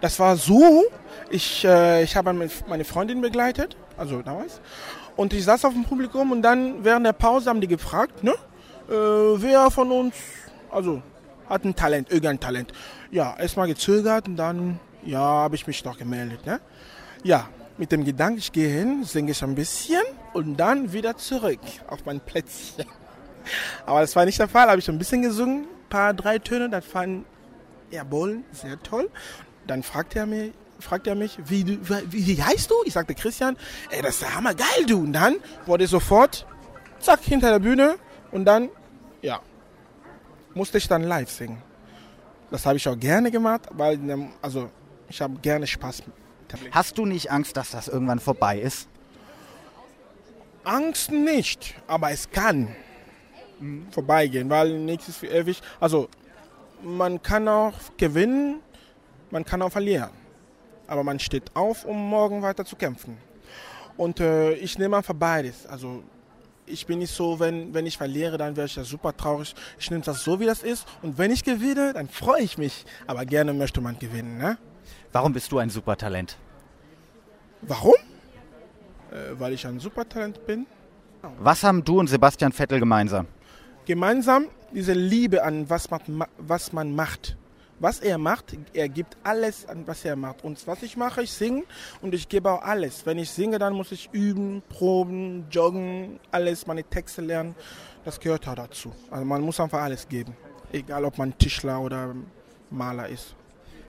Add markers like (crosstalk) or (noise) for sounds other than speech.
das war so, ich, äh, ich habe meine Freundin begleitet, also damals, und ich saß auf dem Publikum und dann während der Pause haben die gefragt, ne, äh, wer von uns, also hat ein Talent, irgendein Talent. Ja, erstmal gezögert und dann, ja, habe ich mich doch gemeldet, ne. Ja, mit dem Gedanken, ich gehe hin, singe ich ein bisschen und dann wieder zurück auf mein Plätzchen. (laughs) Aber das war nicht der Fall, habe ich ein bisschen gesungen, paar, drei Töne, das fand jawohl, sehr toll. Dann fragte er mich, fragt er mich, wie, wie, wie heißt du? Ich sagte Christian, ey, das ist der Hammer geil, du. Und dann wurde sofort, zack, hinter der Bühne und dann, ja, musste ich dann live singen. Das habe ich auch gerne gemacht, weil, also, ich habe gerne Spaß. Hast du nicht Angst, dass das irgendwann vorbei ist? Angst nicht, aber es kann vorbeigehen, weil nichts ist für ewig. Also, man kann auch gewinnen, man kann auch verlieren aber man steht auf, um morgen weiter zu kämpfen. Und äh, ich nehme einfach beides. Also ich bin nicht so, wenn, wenn ich verliere, dann wäre ich ja super traurig. Ich nehme das so, wie das ist. Und wenn ich gewinne, dann freue ich mich. Aber gerne möchte man gewinnen. Ne? Warum bist du ein Supertalent? Warum? Äh, weil ich ein Supertalent bin. Was haben du und Sebastian Vettel gemeinsam? Gemeinsam diese Liebe an was man, was man macht was er macht, er gibt alles an, was er macht. Und was ich mache, ich singe und ich gebe auch alles. Wenn ich singe, dann muss ich üben, proben, joggen, alles, meine Texte lernen. Das gehört auch dazu. Also man muss einfach alles geben. Egal, ob man Tischler oder Maler ist.